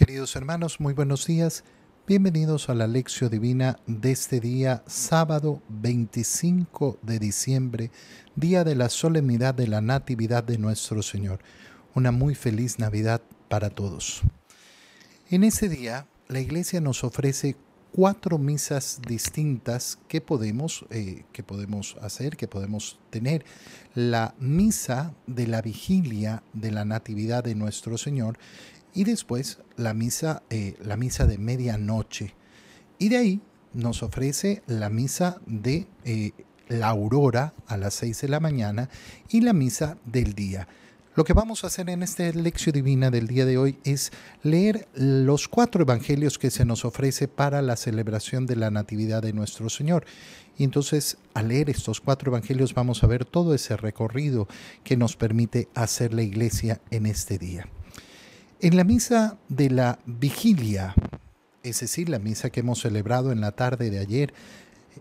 Queridos hermanos, muy buenos días. Bienvenidos a la lección divina de este día, sábado 25 de diciembre, día de la solemnidad de la Natividad de nuestro Señor. Una muy feliz Navidad para todos. En ese día, la Iglesia nos ofrece cuatro misas distintas que podemos, eh, que podemos hacer, que podemos tener. La misa de la vigilia de la Natividad de nuestro Señor y después la misa, eh, la misa de medianoche. Y de ahí nos ofrece la misa de eh, la aurora a las 6 de la mañana y la misa del día. Lo que vamos a hacer en esta lección divina del día de hoy es leer los cuatro evangelios que se nos ofrece para la celebración de la Natividad de nuestro Señor. Y entonces, al leer estos cuatro evangelios, vamos a ver todo ese recorrido que nos permite hacer la iglesia en este día. En la misa de la vigilia, es decir, la misa que hemos celebrado en la tarde de ayer,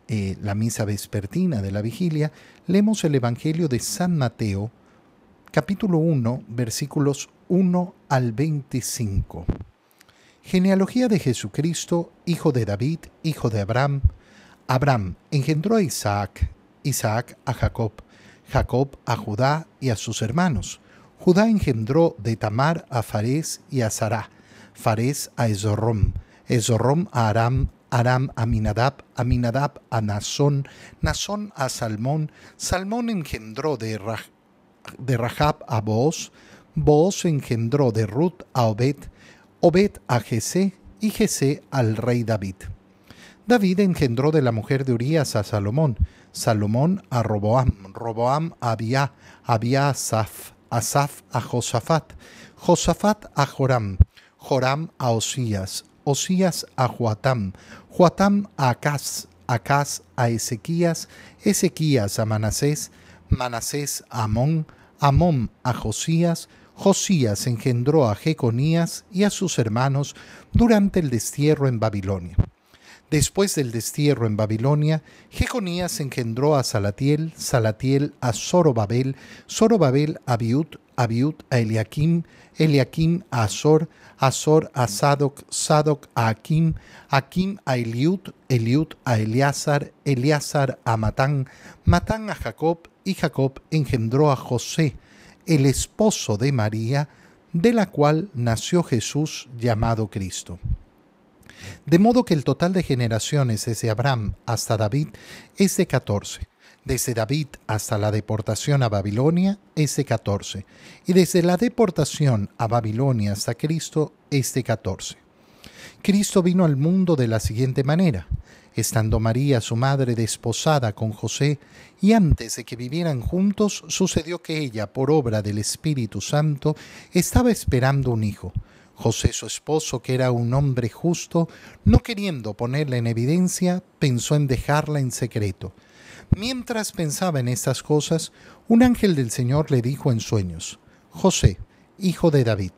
eh, la misa vespertina de la vigilia, leemos el Evangelio de San Mateo, capítulo 1, versículos 1 al 25. Genealogía de Jesucristo, hijo de David, hijo de Abraham. Abraham engendró a Isaac, Isaac a Jacob, Jacob a Judá y a sus hermanos. Judá engendró de Tamar a Fares y a Sará, Fares a Ezorrom, Ezorrom a Aram, Aram a Minadab, Aminadab a Nazón, Nazón a Salmón, Salmón engendró de, de Rahab a Booz, Booz engendró de Ruth a Obed, Obed a Jesé y Jesé al rey David. David engendró de la mujer de Urías a Salomón, Salomón a Roboam, Roboam a Abia, Abia a Saf, Asaf a Josafat, Josafat a Joram, Joram a Osías, Osías a Joatam, Joatam a Acaz, Acaz a Ezequías, Ezequías a Manasés, Manasés a Amón, Amón a Josías, Josías engendró a Jeconías y a sus hermanos durante el destierro en Babilonia. Después del destierro en Babilonia, Jeconías engendró a Salatiel, Salatiel a Zorobabel, Zorobabel a Abiud, Abiud a Eliakim, Eliakim a Azor, Azor a Sadoc, Sadoc a Akim, Akim a Eliud, Eliud a Eleazar, Eleazar a Matán, Matán a Jacob, y Jacob engendró a José, el esposo de María, de la cual nació Jesús llamado Cristo. De modo que el total de generaciones desde Abraham hasta David es de 14. Desde David hasta la deportación a Babilonia es de 14. Y desde la deportación a Babilonia hasta Cristo es de 14. Cristo vino al mundo de la siguiente manera. Estando María, su madre, desposada con José, y antes de que vivieran juntos, sucedió que ella, por obra del Espíritu Santo, estaba esperando un hijo José, su esposo, que era un hombre justo, no queriendo ponerla en evidencia, pensó en dejarla en secreto. Mientras pensaba en estas cosas, un ángel del Señor le dijo en sueños, José, hijo de David,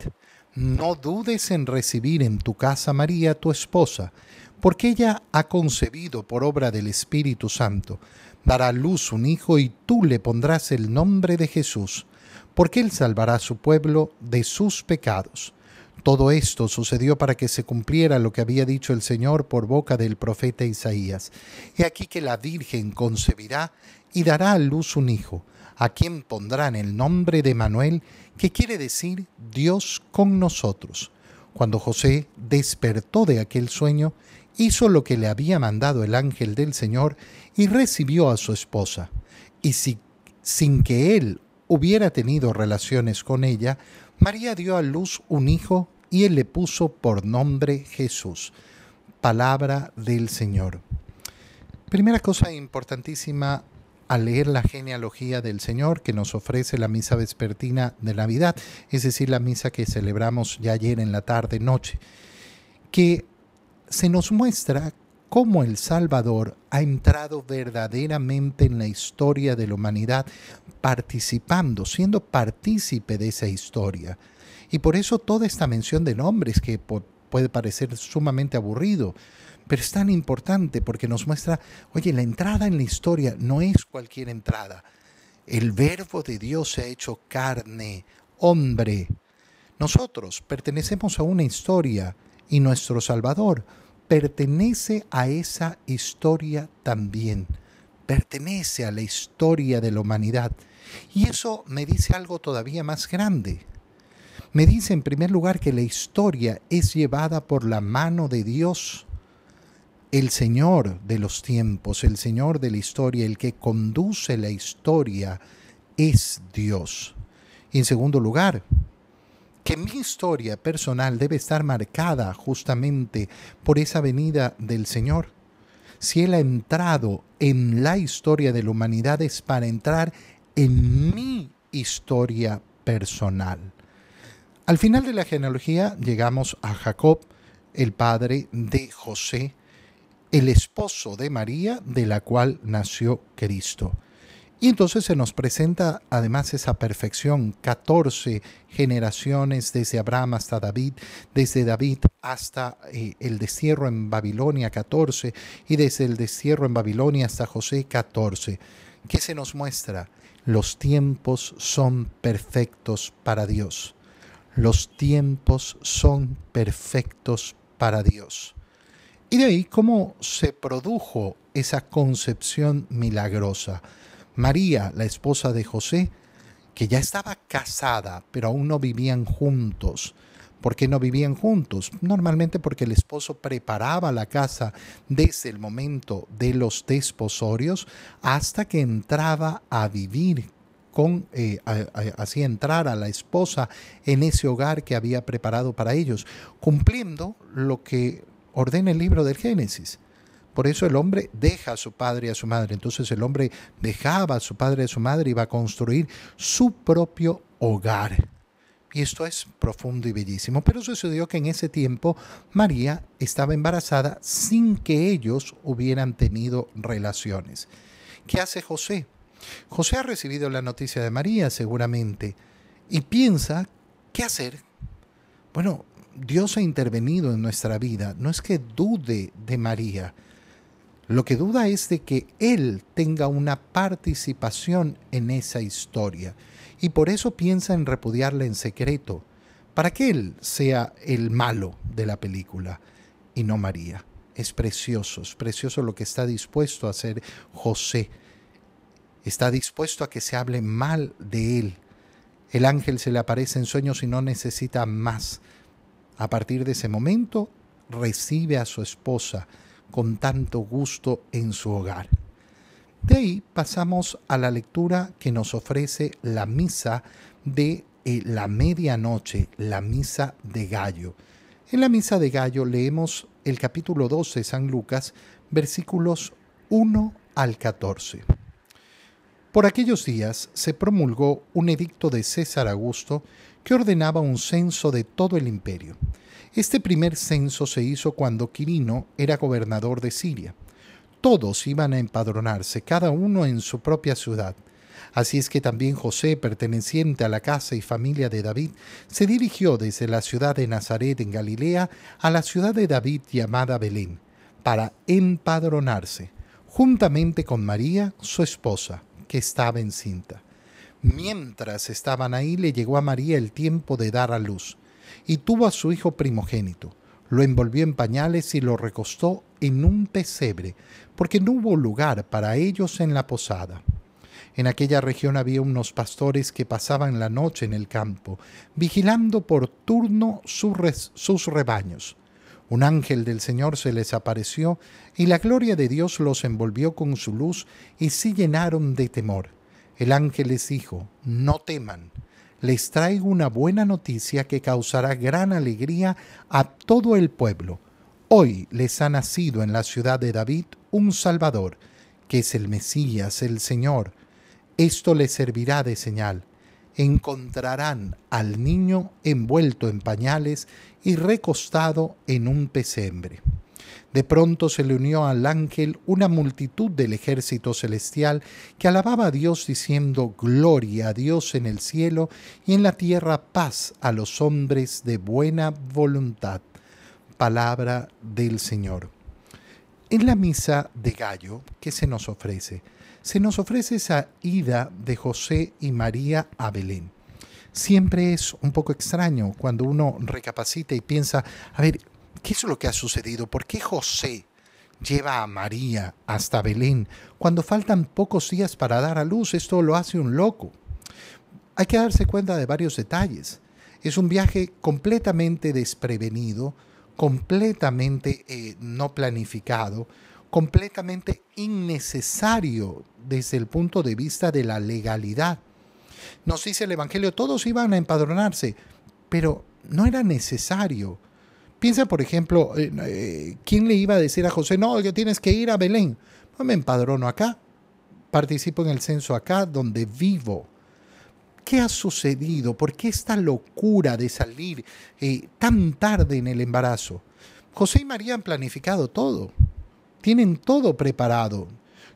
no dudes en recibir en tu casa María, tu esposa, porque ella ha concebido por obra del Espíritu Santo. Dará a luz un hijo y tú le pondrás el nombre de Jesús, porque él salvará a su pueblo de sus pecados. Todo esto sucedió para que se cumpliera lo que había dicho el Señor por boca del profeta Isaías. He aquí que la Virgen concebirá y dará a luz un hijo, a quien pondrán el nombre de Manuel, que quiere decir Dios con nosotros. Cuando José despertó de aquel sueño, hizo lo que le había mandado el ángel del Señor y recibió a su esposa. Y si, sin que él hubiera tenido relaciones con ella, María dio a luz un hijo y él le puso por nombre Jesús. Palabra del Señor. Primera cosa importantísima al leer la genealogía del Señor que nos ofrece la misa vespertina de Navidad, es decir, la misa que celebramos ya ayer en la tarde noche, que se nos muestra cómo el Salvador ha entrado verdaderamente en la historia de la humanidad, participando, siendo partícipe de esa historia. Y por eso toda esta mención de nombres que puede parecer sumamente aburrido, pero es tan importante porque nos muestra, oye, la entrada en la historia no es cualquier entrada. El verbo de Dios se ha hecho carne, hombre, Nosotros pertenecemos a una historia y nuestro Salvador pertenece a esa historia también. Pertenece a la historia de la humanidad. Y eso me dice algo todavía más grande. Me dice en primer lugar que la historia es llevada por la mano de Dios, el Señor de los tiempos, el Señor de la historia, el que conduce la historia es Dios. Y en segundo lugar, que mi historia personal debe estar marcada justamente por esa venida del Señor. Si Él ha entrado en la historia de la humanidad es para entrar en mi historia personal. Al final de la genealogía llegamos a Jacob, el padre de José, el esposo de María, de la cual nació Cristo. Y entonces se nos presenta además esa perfección, 14 generaciones desde Abraham hasta David, desde David hasta eh, el destierro en Babilonia, 14, y desde el destierro en Babilonia hasta José, 14. ¿Qué se nos muestra? Los tiempos son perfectos para Dios. Los tiempos son perfectos para Dios. Y de ahí cómo se produjo esa concepción milagrosa María, la esposa de José, que ya estaba casada, pero aún no vivían juntos. ¿Por qué no vivían juntos? Normalmente porque el esposo preparaba la casa desde el momento de los desposorios hasta que entraba a vivir con, eh, así entrar a la esposa en ese hogar que había preparado para ellos, cumpliendo lo que ordena el libro del Génesis. Por eso el hombre deja a su padre y a su madre. Entonces el hombre dejaba a su padre y a su madre y va a construir su propio hogar. Y esto es profundo y bellísimo. Pero sucedió que en ese tiempo María estaba embarazada sin que ellos hubieran tenido relaciones. ¿Qué hace José? José ha recibido la noticia de María seguramente y piensa, ¿qué hacer? Bueno, Dios ha intervenido en nuestra vida. No es que dude de María, lo que duda es de que él tenga una participación en esa historia y por eso piensa en repudiarla en secreto, para que él sea el malo de la película y no María. Es precioso, es precioso lo que está dispuesto a hacer José. Está dispuesto a que se hable mal de él. El ángel se le aparece en sueños y no necesita más. A partir de ese momento recibe a su esposa, con tanto gusto en su hogar. De ahí pasamos a la lectura que nos ofrece la misa de eh, la medianoche, la misa de Gallo. En la misa de Gallo leemos el capítulo 12 de San Lucas, versículos 1 al 14. Por aquellos días se promulgó un edicto de César Augusto que ordenaba un censo de todo el imperio este primer censo se hizo cuando Quirino era gobernador de Siria. Todos iban a empadronarse, cada uno en su propia ciudad. Así es que también José, perteneciente a la casa y familia de David, se dirigió desde la ciudad de Nazaret en Galilea a la ciudad de David llamada Belén, para empadronarse, juntamente con María, su esposa, que estaba encinta. Mientras estaban ahí le llegó a María el tiempo de dar a luz y tuvo a su hijo primogénito. Lo envolvió en pañales y lo recostó en un pesebre, porque no hubo lugar para ellos en la posada. En aquella región había unos pastores que pasaban la noche en el campo, vigilando por turno sus rebaños. Un ángel del Señor se les apareció y la gloria de Dios los envolvió con su luz y se llenaron de temor. El ángel les dijo, no teman les traigo una buena noticia que causará gran alegría a todo el pueblo. Hoy les ha nacido en la ciudad de David un Salvador, que es el Mesías, el Señor. Esto les servirá de señal. Encontrarán al niño envuelto en pañales y recostado en un pesebre. De pronto se le unió al ángel una multitud del ejército celestial que alababa a Dios diciendo Gloria a Dios en el cielo y en la tierra paz a los hombres de buena voluntad. Palabra del Señor. En la misa de Gallo, ¿qué se nos ofrece? Se nos ofrece esa ida de José y María a Belén. siempre es un poco extraño cuando uno recapacita y piensa, a ver, ¿qué es lo que ha sucedido? ¿Por qué José lleva a María hasta Belén cuando faltan pocos días para dar a luz? Esto lo hace un loco. Hay que darse cuenta de varios detalles. Es un viaje completamente desprevenido, completamente eh, no planificado, completamente innecesario desde el punto de vista de la legalidad. Nos dice el Evangelio, todos iban a empadronarse, pero no era necesario. Piensa, por ejemplo, eh, ¿quién le iba a decir a José, no, que tienes que ir a Belén? No me empadrono acá, participo en el censo acá donde vivo. ¿Qué ha sucedido? ¿Por qué esta locura de salir eh, tan tarde en el embarazo? José y María han planificado todo. Tienen todo preparado.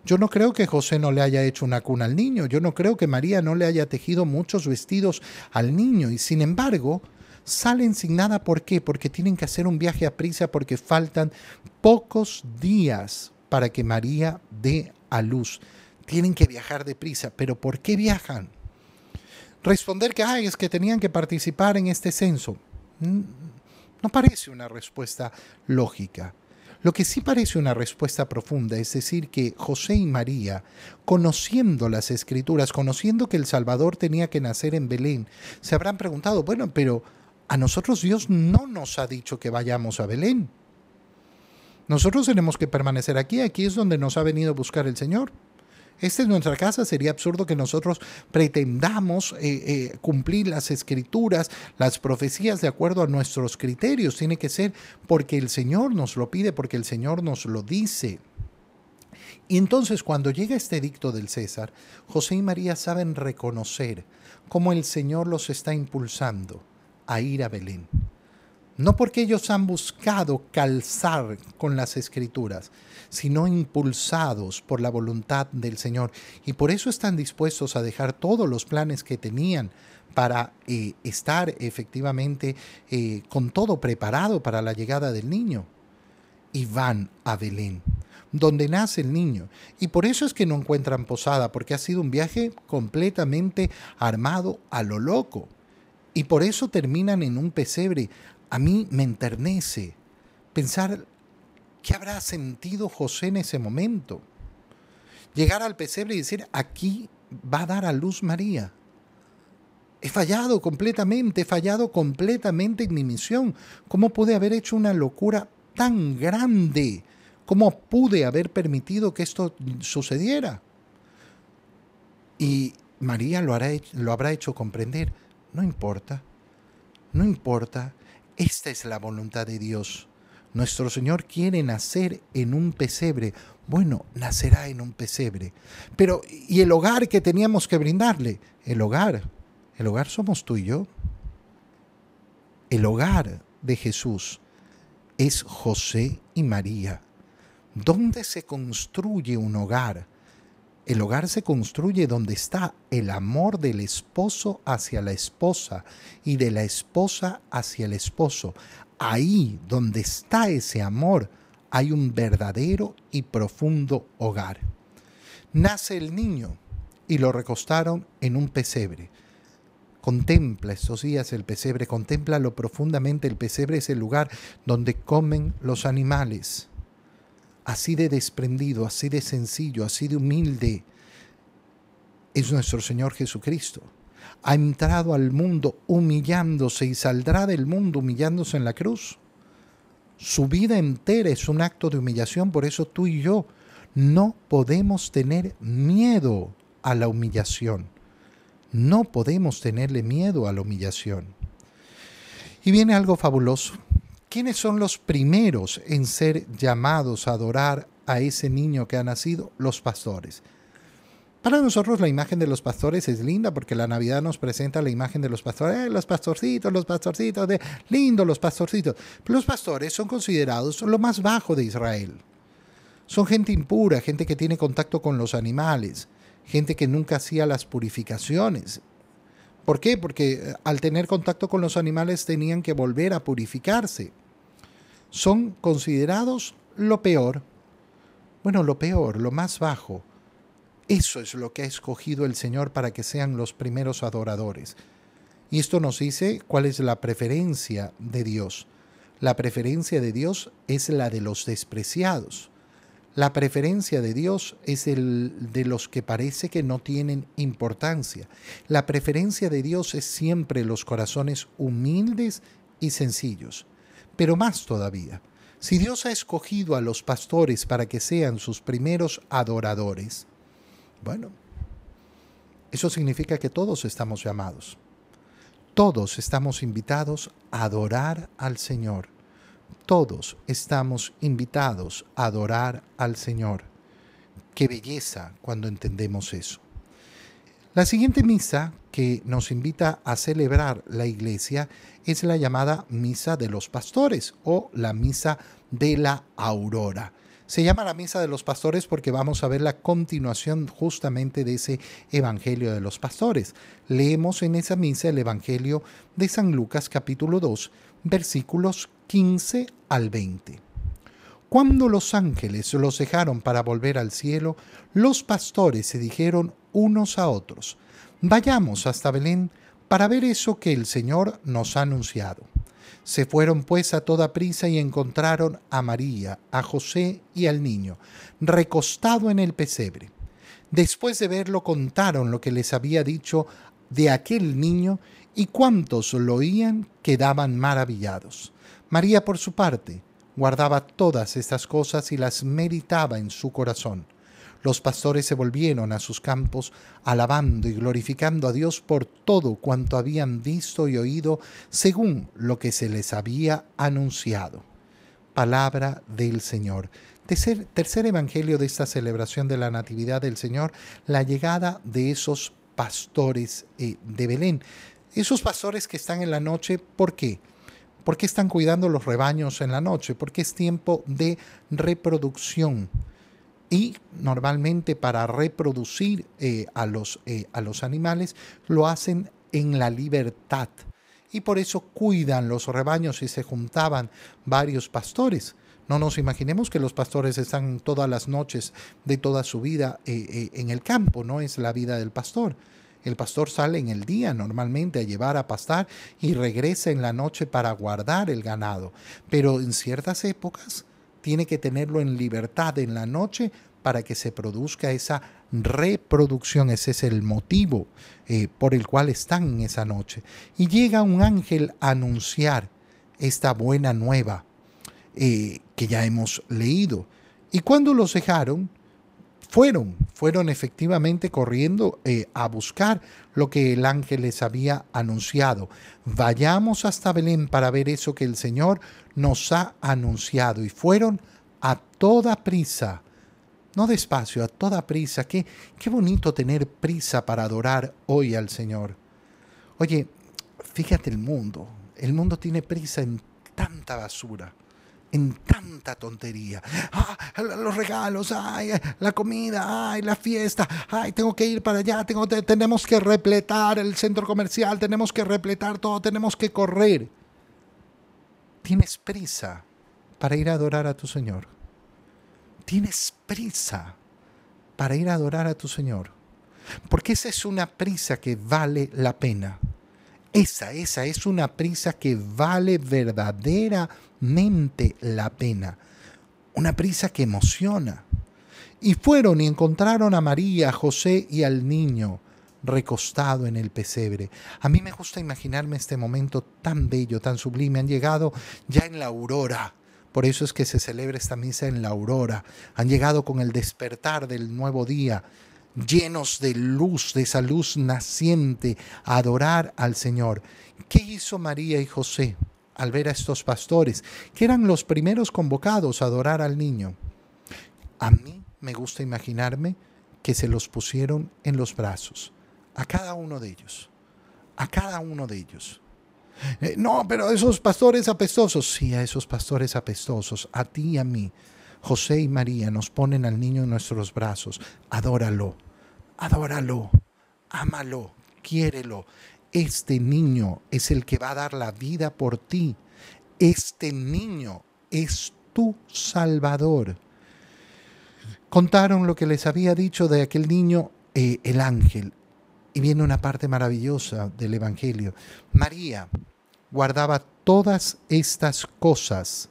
Yo no creo que José no le haya hecho una cuna al niño. Yo no creo que María no le haya tejido muchos vestidos al niño. Y sin embargo, salen sin nada. ¿Por qué? Porque tienen que hacer un viaje a prisa porque faltan pocos días para que María dé a luz. Tienen que viajar deprisa. ¿Pero por qué viajan? responder que Ay, es que tenían que participar en este censo. Mm, no parece una respuesta lógica. Lo que sí parece una respuesta profunda es decir que José y María, conociendo las escrituras, conociendo que el Salvador tenía que nacer en Belén, se habrán preguntado, bueno, pero a nosotros Dios no nos ha dicho que vayamos a Belén. Nosotros tenemos que permanecer aquí, aquí es donde nos ha venido a buscar el Señor. Esta es nuestra casa. Sería absurdo que nosotros pretendamos eh, eh, cumplir las escrituras, las profecías de acuerdo a nuestros criterios. Tiene que ser porque el Señor nos lo pide, porque el Señor nos lo dice. Y entonces cuando llega este dicto del César, José y María saben reconocer cómo el Señor los está impulsando a ir a Belén. No porque ellos han buscado calzar con las escrituras, sino impulsados por la voluntad del Señor. Y por eso están dispuestos a dejar todos los planes que tenían para eh, estar efectivamente eh, con todo preparado para la llegada del niño. Y van a Belén, donde nace el niño. Y por eso es que no encuentran posada, porque ha sido un viaje completamente armado a lo loco. Y por eso terminan en un pesebre a mí me enternece pensar qué habrá sentido José en ese momento. Llegar al pesebre y decir, aquí va a dar a luz María. He fallado completamente, he fallado completamente en mi misión. ¿Cómo pude haber hecho una locura tan grande? ¿Cómo pude haber permitido que esto sucediera? Y María lo, hará, lo habrá hecho comprender. No importa, no importa esta es la voluntad de Dios. Nuestro Señor quiere nacer en un pesebre. Bueno, nacerá en un pesebre. Pero, ¿y el hogar que teníamos que brindarle? El hogar. El hogar somos tú y yo. El hogar de Jesús es José y María. ¿Dónde se construye un hogar? El hogar se construye donde está el amor del esposo hacia la esposa y de la esposa hacia el esposo. Ahí donde está ese amor hay un verdadero y profundo hogar. Nace el niño y lo recostaron en un pesebre. Contempla estos días el pesebre, lo profundamente. El pesebre es el lugar donde comen los animales así de desprendido, así de sencillo, así de humilde, es nuestro Señor Jesucristo. Ha entrado al mundo humillándose y saldrá del mundo humillándose en la cruz. Su vida entera es un acto de humillación, por eso tú y yo no podemos tener miedo a la humillación. No podemos tenerle miedo a la humillación. Y viene algo fabuloso. ¿Quiénes son los primeros en ser llamados a adorar a ese niño que ha nacido? Los pastores. Para nosotros la imagen de los pastores es linda porque la Navidad nos presenta la imagen de los pastores, eh, los pastorcitos, los pastorcitos, de lindo los pastorcitos. Pero los pastores son considerados lo más bajo de Israel. Son gente impura, gente que tiene contacto con los animales, gente que nunca hacía las purificaciones. ¿Por qué? Porque eh, al tener contacto con los animales tenían que volver a purificarse son considerados lo peor. Bueno, lo peor, lo más bajo. Eso es lo que ha escogido el Señor para que sean los primeros adoradores. Y esto nos dice cuál es la preferencia de Dios. La preferencia de Dios es la de los despreciados. La preferencia de Dios es el de los que parece que no tienen importancia. La preferencia de Dios es siempre los corazones humildes y sencillos. Pero más todavía, si Dios ha escogido a los pastores para que sean sus primeros adoradores, bueno, eso significa que todos estamos llamados. Todos estamos invitados a adorar al Señor todos estamos invitados a adorar al Señor. Qué belleza cuando entendemos eso. La siguiente misa que nos invita a celebrar la iglesia es la llamada Misa de los Pastores o la Misa de la Aurora. Se llama la Misa de los Pastores porque vamos a ver la continuación justamente de ese Evangelio de los Pastores. Leemos en esa misa el Evangelio de San Lucas capítulo 2, versículos 15 al 20. Cuando los ángeles los dejaron para volver al cielo, los pastores se dijeron unos a otros, vayamos hasta Belén para ver eso que el Señor nos ha anunciado. Se fueron pues a toda prisa y encontraron a María, a José y al niño, recostado en el pesebre. Después de verlo contaron lo que les había dicho de aquel niño y cuantos lo oían quedaban maravillados. María, por su parte, guardaba todas estas cosas y las meditaba en su corazón. Los pastores se volvieron a sus campos, alabando y glorificando a Dios por todo cuanto habían visto y oído, según lo que se les había anunciado. Palabra del Señor. Tercer, tercer evangelio de esta celebración de la Natividad del Señor, la llegada de esos pastores eh, de Belén. Esos pastores que están en la noche, ¿por qué? ¿Por qué están cuidando los rebaños en la noche? Porque es tiempo de reproducción. Y normalmente para reproducir eh, a, los, eh, a los animales lo hacen en la libertad. Y por eso cuidan los rebaños y se juntaban varios pastores. No nos imaginemos que los pastores están todas las noches de toda su vida eh, en el campo, no es la vida del pastor. El pastor sale en el día normalmente a llevar a pastar y regresa en la noche para guardar el ganado. Pero en ciertas épocas tiene que tenerlo en libertad en la noche para que se produzca esa reproducción. Ese es el motivo eh, por el cual están en esa noche. Y llega un ángel a anunciar esta buena nueva eh, que ya hemos leído. Y cuando los dejaron, fueron, fueron efectivamente corriendo eh, a buscar lo que el ángel les había anunciado. Vayamos hasta Belén para ver eso que el Señor nos ha anunciado. Y fueron a toda prisa, no despacio, a toda prisa. Qué, qué bonito tener prisa para adorar hoy al Señor. Oye, fíjate el mundo. El mundo tiene prisa en tanta basura en tanta tontería. Ah, los regalos, ay, la comida, ay, la fiesta, ay, tengo que ir para allá, tenemos que repletar el centro comercial, tenemos que repletar todo, tenemos que correr. Tienes prisa para ir a adorar a tu Señor. Tienes prisa para ir a adorar a tu Señor. Porque esa es una prisa que vale la pena. Esa, esa es una prisa que vale verdaderamente mente la pena, una prisa que emociona. Y fueron y encontraron a María, José y al niño recostado en el pesebre. A mí me gusta imaginarme este momento tan bello, tan sublime. Han llegado ya en la aurora. Por eso es que se celebra esta misa en la aurora. Han llegado con el despertar del nuevo día, llenos de luz, de esa luz naciente, a adorar al Señor. ¿Qué hizo María y José? Al ver a estos pastores, que eran los primeros convocados a adorar al niño. A mí me gusta imaginarme que se los pusieron en los brazos, a cada uno de ellos, a cada uno de ellos. Eh, no, pero esos pastores apestosos, sí, a esos pastores apestosos, a ti y a mí, José y María nos ponen al niño en nuestros brazos, adóralo, adóralo, ámalo, quiérelo, este niño es el que va a dar la vida por ti. Este niño es tu Salvador. Contaron lo que les había dicho de aquel niño eh, el ángel Y viene una parte maravillosa del Evangelio. María guardaba todas estas cosas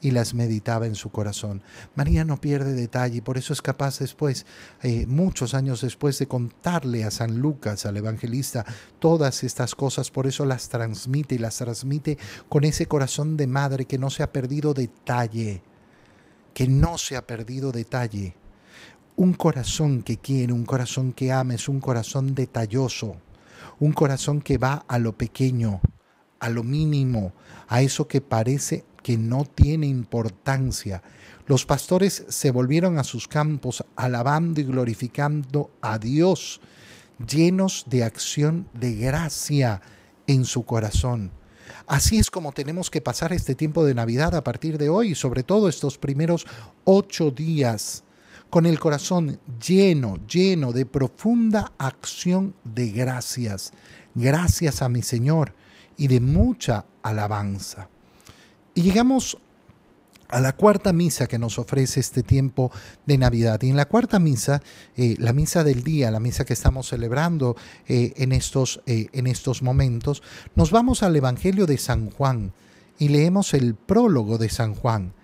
y las meditaba en su corazón. María no pierde detalle y por eso es capaz después, eh, muchos años después, de contarle a San Lucas, al evangelista, todas estas cosas. Por eso las transmite y las transmite con ese corazón de madre que no se ha perdido detalle, que no se ha perdido detalle. Un corazón que quiere, un corazón que ama, es un corazón detalloso, un corazón que va a lo pequeño, a lo mínimo, a eso que parece que no tiene importancia. Los pastores se volvieron a sus campos alabando y glorificando a Dios, llenos de acción de gracia en su corazón. Así es como tenemos que pasar este tiempo de Navidad a partir de hoy, sobre todo estos primeros ocho días, con el corazón lleno, lleno de profunda acción de gracias. Gracias a mi Señor y de mucha alabanza. Y llegamos a la cuarta misa que nos ofrece este tiempo de Navidad. Y en la cuarta misa, eh, la misa del día, la misa que estamos celebrando eh, en, estos, eh, en estos momentos, nos vamos al Evangelio de San Juan y leemos el prólogo de San Juan.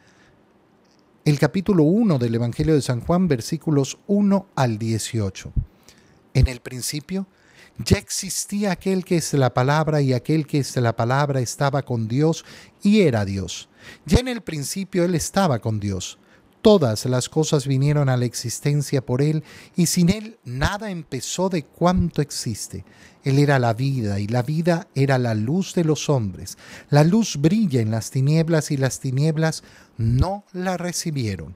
El capítulo 1 del Evangelio de San Juan, versículos 1 al 18. En el principio, ya existía aquel que es la palabra y aquel que es la palabra estaba con Dios y era Dios. Ya en el principio Él estaba con Dios. Todas las cosas vinieron a la existencia por Él y sin Él nada empezó de cuanto existe. Él era la vida y la vida era la luz de los hombres. La luz brilla en las tinieblas y las tinieblas no la recibieron.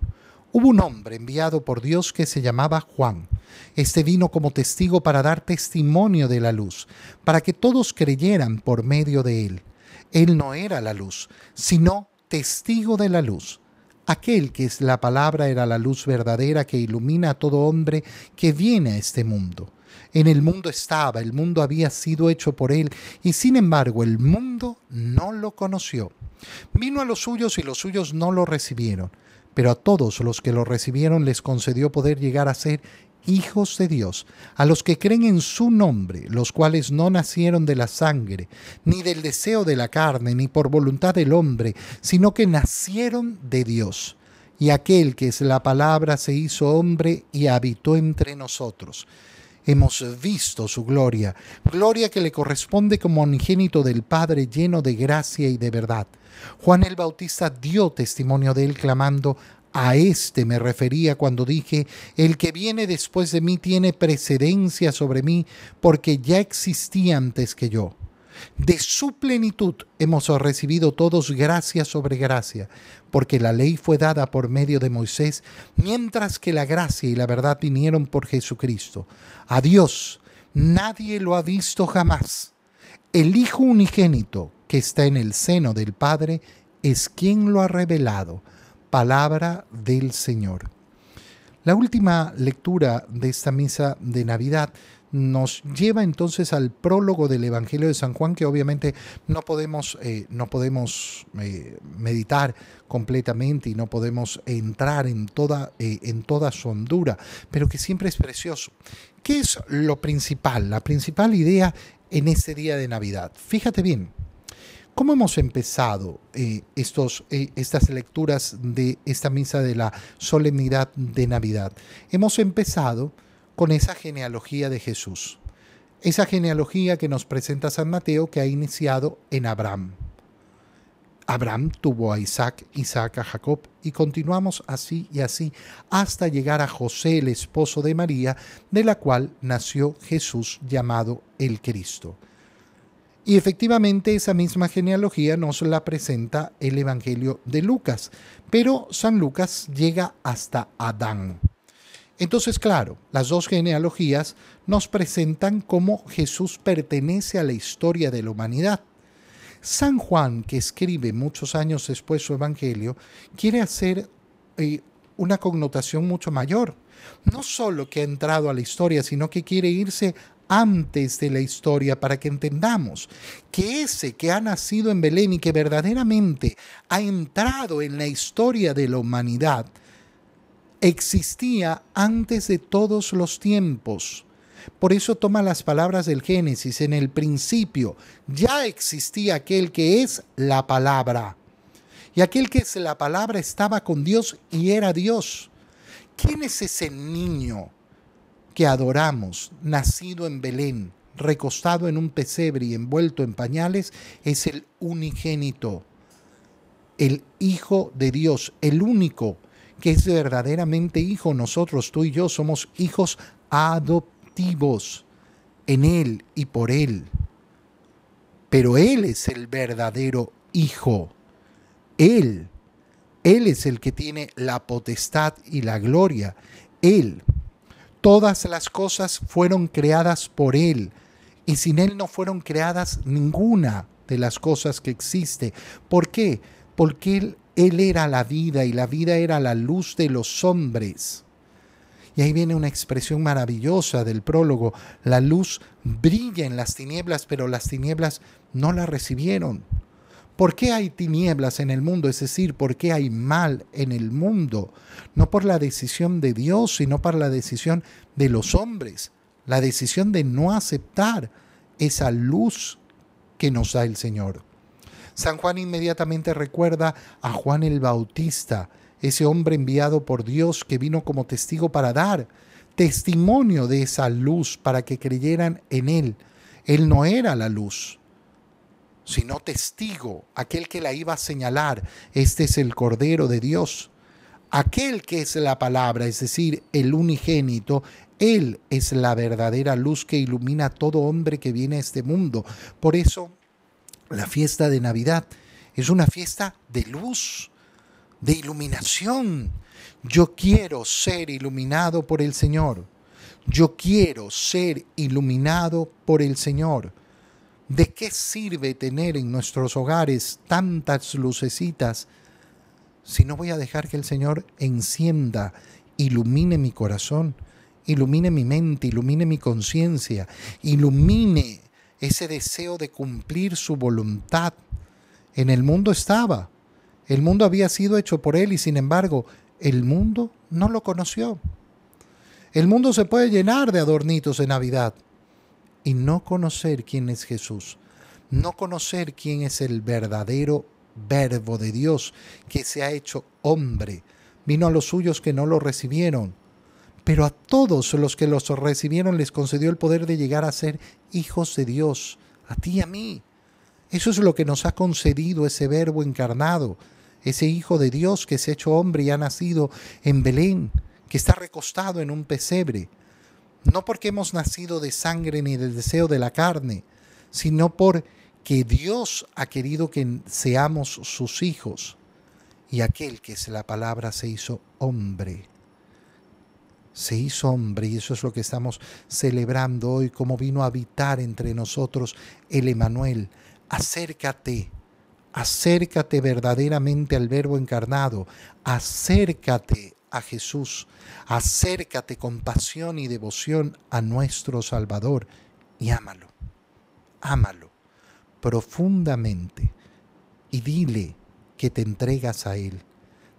Hubo un hombre enviado por Dios que se llamaba Juan. Este vino como testigo para dar testimonio de la luz, para que todos creyeran por medio de él. Él no era la luz, sino testigo de la luz. Aquel que es la palabra era la luz verdadera que ilumina a todo hombre que viene a este mundo. En el mundo estaba, el mundo había sido hecho por él, y sin embargo el mundo no lo conoció. Vino a los suyos y los suyos no lo recibieron pero a todos los que lo recibieron les concedió poder llegar a ser hijos de Dios, a los que creen en su nombre, los cuales no nacieron de la sangre, ni del deseo de la carne, ni por voluntad del hombre, sino que nacieron de Dios. Y aquel que es la palabra se hizo hombre y habitó entre nosotros. Hemos visto su gloria, gloria que le corresponde como unigénito del Padre lleno de gracia y de verdad Juan el Bautista dio testimonio de él clamando, a este me refería cuando dije, el que viene después de mí tiene precedencia sobre mí porque ya existía antes que yo. De su plenitud hemos recibido todos gracia sobre gracia, porque la ley fue dada por medio de Moisés, mientras que la gracia y la verdad vinieron por Jesucristo. A Dios nadie lo ha visto jamás. El Hijo unigénito que está en el seno del Padre es quien lo ha revelado. Palabra del Señor. La última lectura de esta misa de Navidad nos lleva entonces al prólogo del Evangelio de San Juan, que obviamente no podemos, eh, no podemos eh, meditar completamente y no podemos entrar en toda, eh, en toda su hondura, pero que siempre es precioso. ¿Qué es lo principal? La principal idea en este día de Navidad. Fíjate bien, ¿Cómo hemos empezado eh, estos, eh, estas lecturas de esta misa de la solemnidad de Navidad? Hemos empezado con esa genealogía de Jesús, esa genealogía que nos presenta San Mateo que ha iniciado en Abraham. Abraham tuvo a Isaac, Isaac a Jacob, y continuamos así y así hasta llegar a José, el esposo de María, de la cual nació Jesús llamado el Cristo. Y efectivamente esa misma genealogía nos la presenta el Evangelio de Lucas, pero San Lucas llega hasta Adán. Entonces, claro, las dos genealogías nos presentan cómo Jesús pertenece a la historia de la humanidad. San Juan, que escribe muchos años después su Evangelio, quiere hacer eh, una connotación mucho mayor. No solo que ha entrado a la historia, sino que quiere irse antes de la historia para que entendamos que ese que ha nacido en Belén y que verdaderamente ha entrado en la historia de la humanidad, existía antes de todos los tiempos. Por eso toma las palabras del Génesis. En el principio ya existía aquel que es la palabra. Y aquel que es la palabra estaba con Dios y era Dios. ¿Quién es ese niño que adoramos, nacido en Belén, recostado en un pesebre y envuelto en pañales? Es el unigénito, el Hijo de Dios, el único que es verdaderamente hijo. Nosotros, tú y yo, somos hijos adoptivos en Él y por Él. Pero Él es el verdadero hijo. Él, Él es el que tiene la potestad y la gloria. Él. Todas las cosas fueron creadas por Él y sin Él no fueron creadas ninguna de las cosas que existe. ¿Por qué? Porque Él, él era la vida y la vida era la luz de los hombres. Y ahí viene una expresión maravillosa del prólogo. La luz brilla en las tinieblas, pero las tinieblas no la recibieron. ¿Por qué hay tinieblas en el mundo? Es decir, ¿por qué hay mal en el mundo? No por la decisión de Dios, sino por la decisión de los hombres. La decisión de no aceptar esa luz que nos da el Señor. San Juan inmediatamente recuerda a Juan el Bautista, ese hombre enviado por Dios que vino como testigo para dar testimonio de esa luz para que creyeran en él. Él no era la luz, sino testigo, aquel que la iba a señalar. Este es el Cordero de Dios. Aquel que es la palabra, es decir, el unigénito, Él es la verdadera luz que ilumina a todo hombre que viene a este mundo. Por eso, la fiesta de Navidad es una fiesta de luz, de iluminación. Yo quiero ser iluminado por el Señor. Yo quiero ser iluminado por el Señor. ¿De qué sirve tener en nuestros hogares tantas lucecitas si no voy a dejar que el Señor encienda, ilumine mi corazón, ilumine mi mente, ilumine mi conciencia, ilumine ese deseo de cumplir su voluntad? En el mundo estaba, el mundo había sido hecho por Él y sin embargo el mundo no lo conoció. El mundo se puede llenar de adornitos de Navidad, y no conocer quién es Jesús, no conocer quién es el verdadero verbo de Dios que se ha hecho hombre, vino a los suyos que no lo recibieron, pero a todos los que los recibieron les concedió el poder de llegar a ser hijos de Dios, a ti y a mí. Eso es lo que nos ha concedido ese verbo encarnado, ese Hijo de Dios que se ha hecho hombre y ha nacido en Belén, que está recostado en un pesebre no porque hemos nacido de sangre ni del deseo de la carne, sino porque Dios ha querido que seamos sus hijos. Y aquel que es la palabra se hizo hombre. Se hizo hombre y eso es lo que estamos celebrando hoy, como vino a habitar entre nosotros el Emanuel. Acércate, acércate verdaderamente al Verbo encarnado, acércate a Jesús, acércate con pasión y devoción a nuestro Salvador y ámalo, ámalo profundamente y dile que te entregas a Él.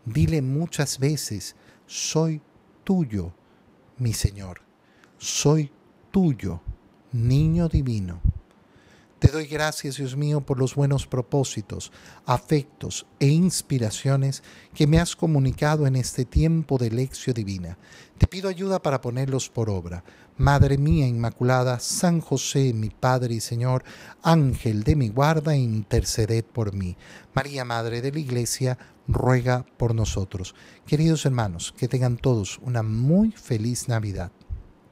Dile muchas veces, soy tuyo, mi Señor, soy tuyo, niño divino. Te doy gracias, Dios mío, por los buenos propósitos, afectos e inspiraciones que me has comunicado en este tiempo de lección divina. Te pido ayuda para ponerlos por obra. Madre mía Inmaculada, San José, mi Padre y Señor, Ángel de mi guarda, interceded por mí. María, Madre de la Iglesia, ruega por nosotros. Queridos hermanos, que tengan todos una muy feliz Navidad